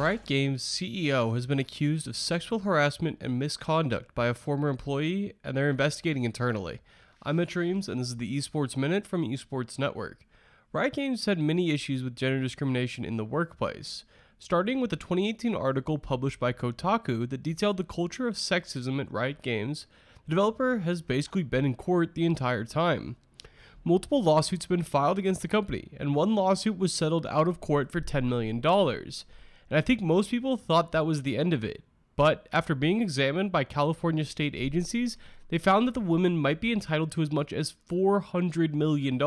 Riot Games CEO has been accused of sexual harassment and misconduct by a former employee, and they're investigating internally. I'm Mitch Reams, and this is the Esports Minute from Esports Network. Riot Games had many issues with gender discrimination in the workplace, starting with a 2018 article published by Kotaku that detailed the culture of sexism at Riot Games. The developer has basically been in court the entire time. Multiple lawsuits have been filed against the company, and one lawsuit was settled out of court for $10 million. And I think most people thought that was the end of it. But after being examined by California state agencies, they found that the women might be entitled to as much as $400 million.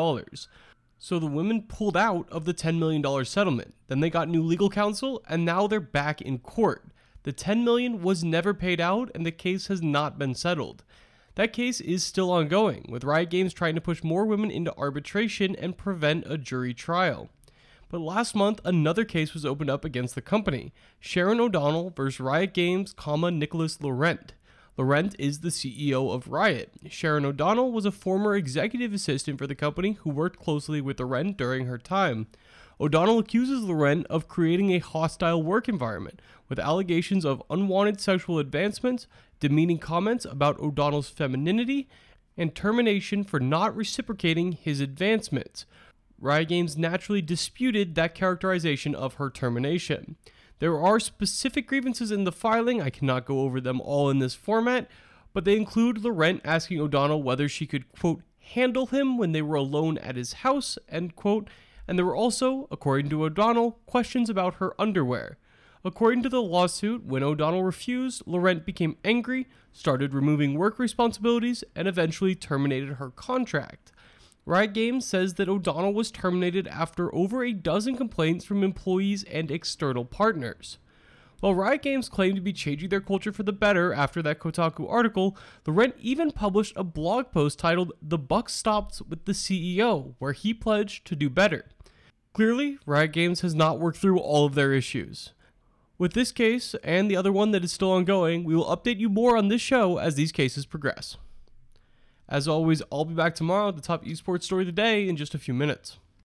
So the women pulled out of the $10 million settlement. Then they got new legal counsel, and now they're back in court. The 10 million was never paid out, and the case has not been settled. That case is still ongoing, with Riot Games trying to push more women into arbitration and prevent a jury trial. But last month, another case was opened up against the company Sharon O'Donnell versus Riot Games, comma, Nicolo Laurent. Laurent is the CEO of Riot. Sharon O'Donnell was a former executive assistant for the company who worked closely with Laurent during her time. O'Donnell accuses Laurent of creating a hostile work environment with allegations of unwanted sexual advancements, demeaning comments about O'Donnell's femininity, and termination for not reciprocating his advancements. Riot Games naturally disputed that characterization of her termination. There are specific grievances in the filing, I cannot go over them all in this format, but they include Laurent asking O'Donnell whether she could, quote, handle him when they were alone at his house, end quote, and there were also, according to O'Donnell, questions about her underwear. According to the lawsuit, when O'Donnell refused, Laurent became angry, started removing work responsibilities, and eventually terminated her contract. Riot Games says that O'Donnell was terminated after over a dozen complaints from employees and external partners. While Riot Games claimed to be changing their culture for the better after that Kotaku article, Laurent even published a blog post titled The Buck Stops with the CEO, where he pledged to do better. Clearly, Riot Games has not worked through all of their issues. With this case and the other one that is still ongoing, we will update you more on this show as these cases progress. As always, I'll be back tomorrow with the top esports story of the day in just a few minutes.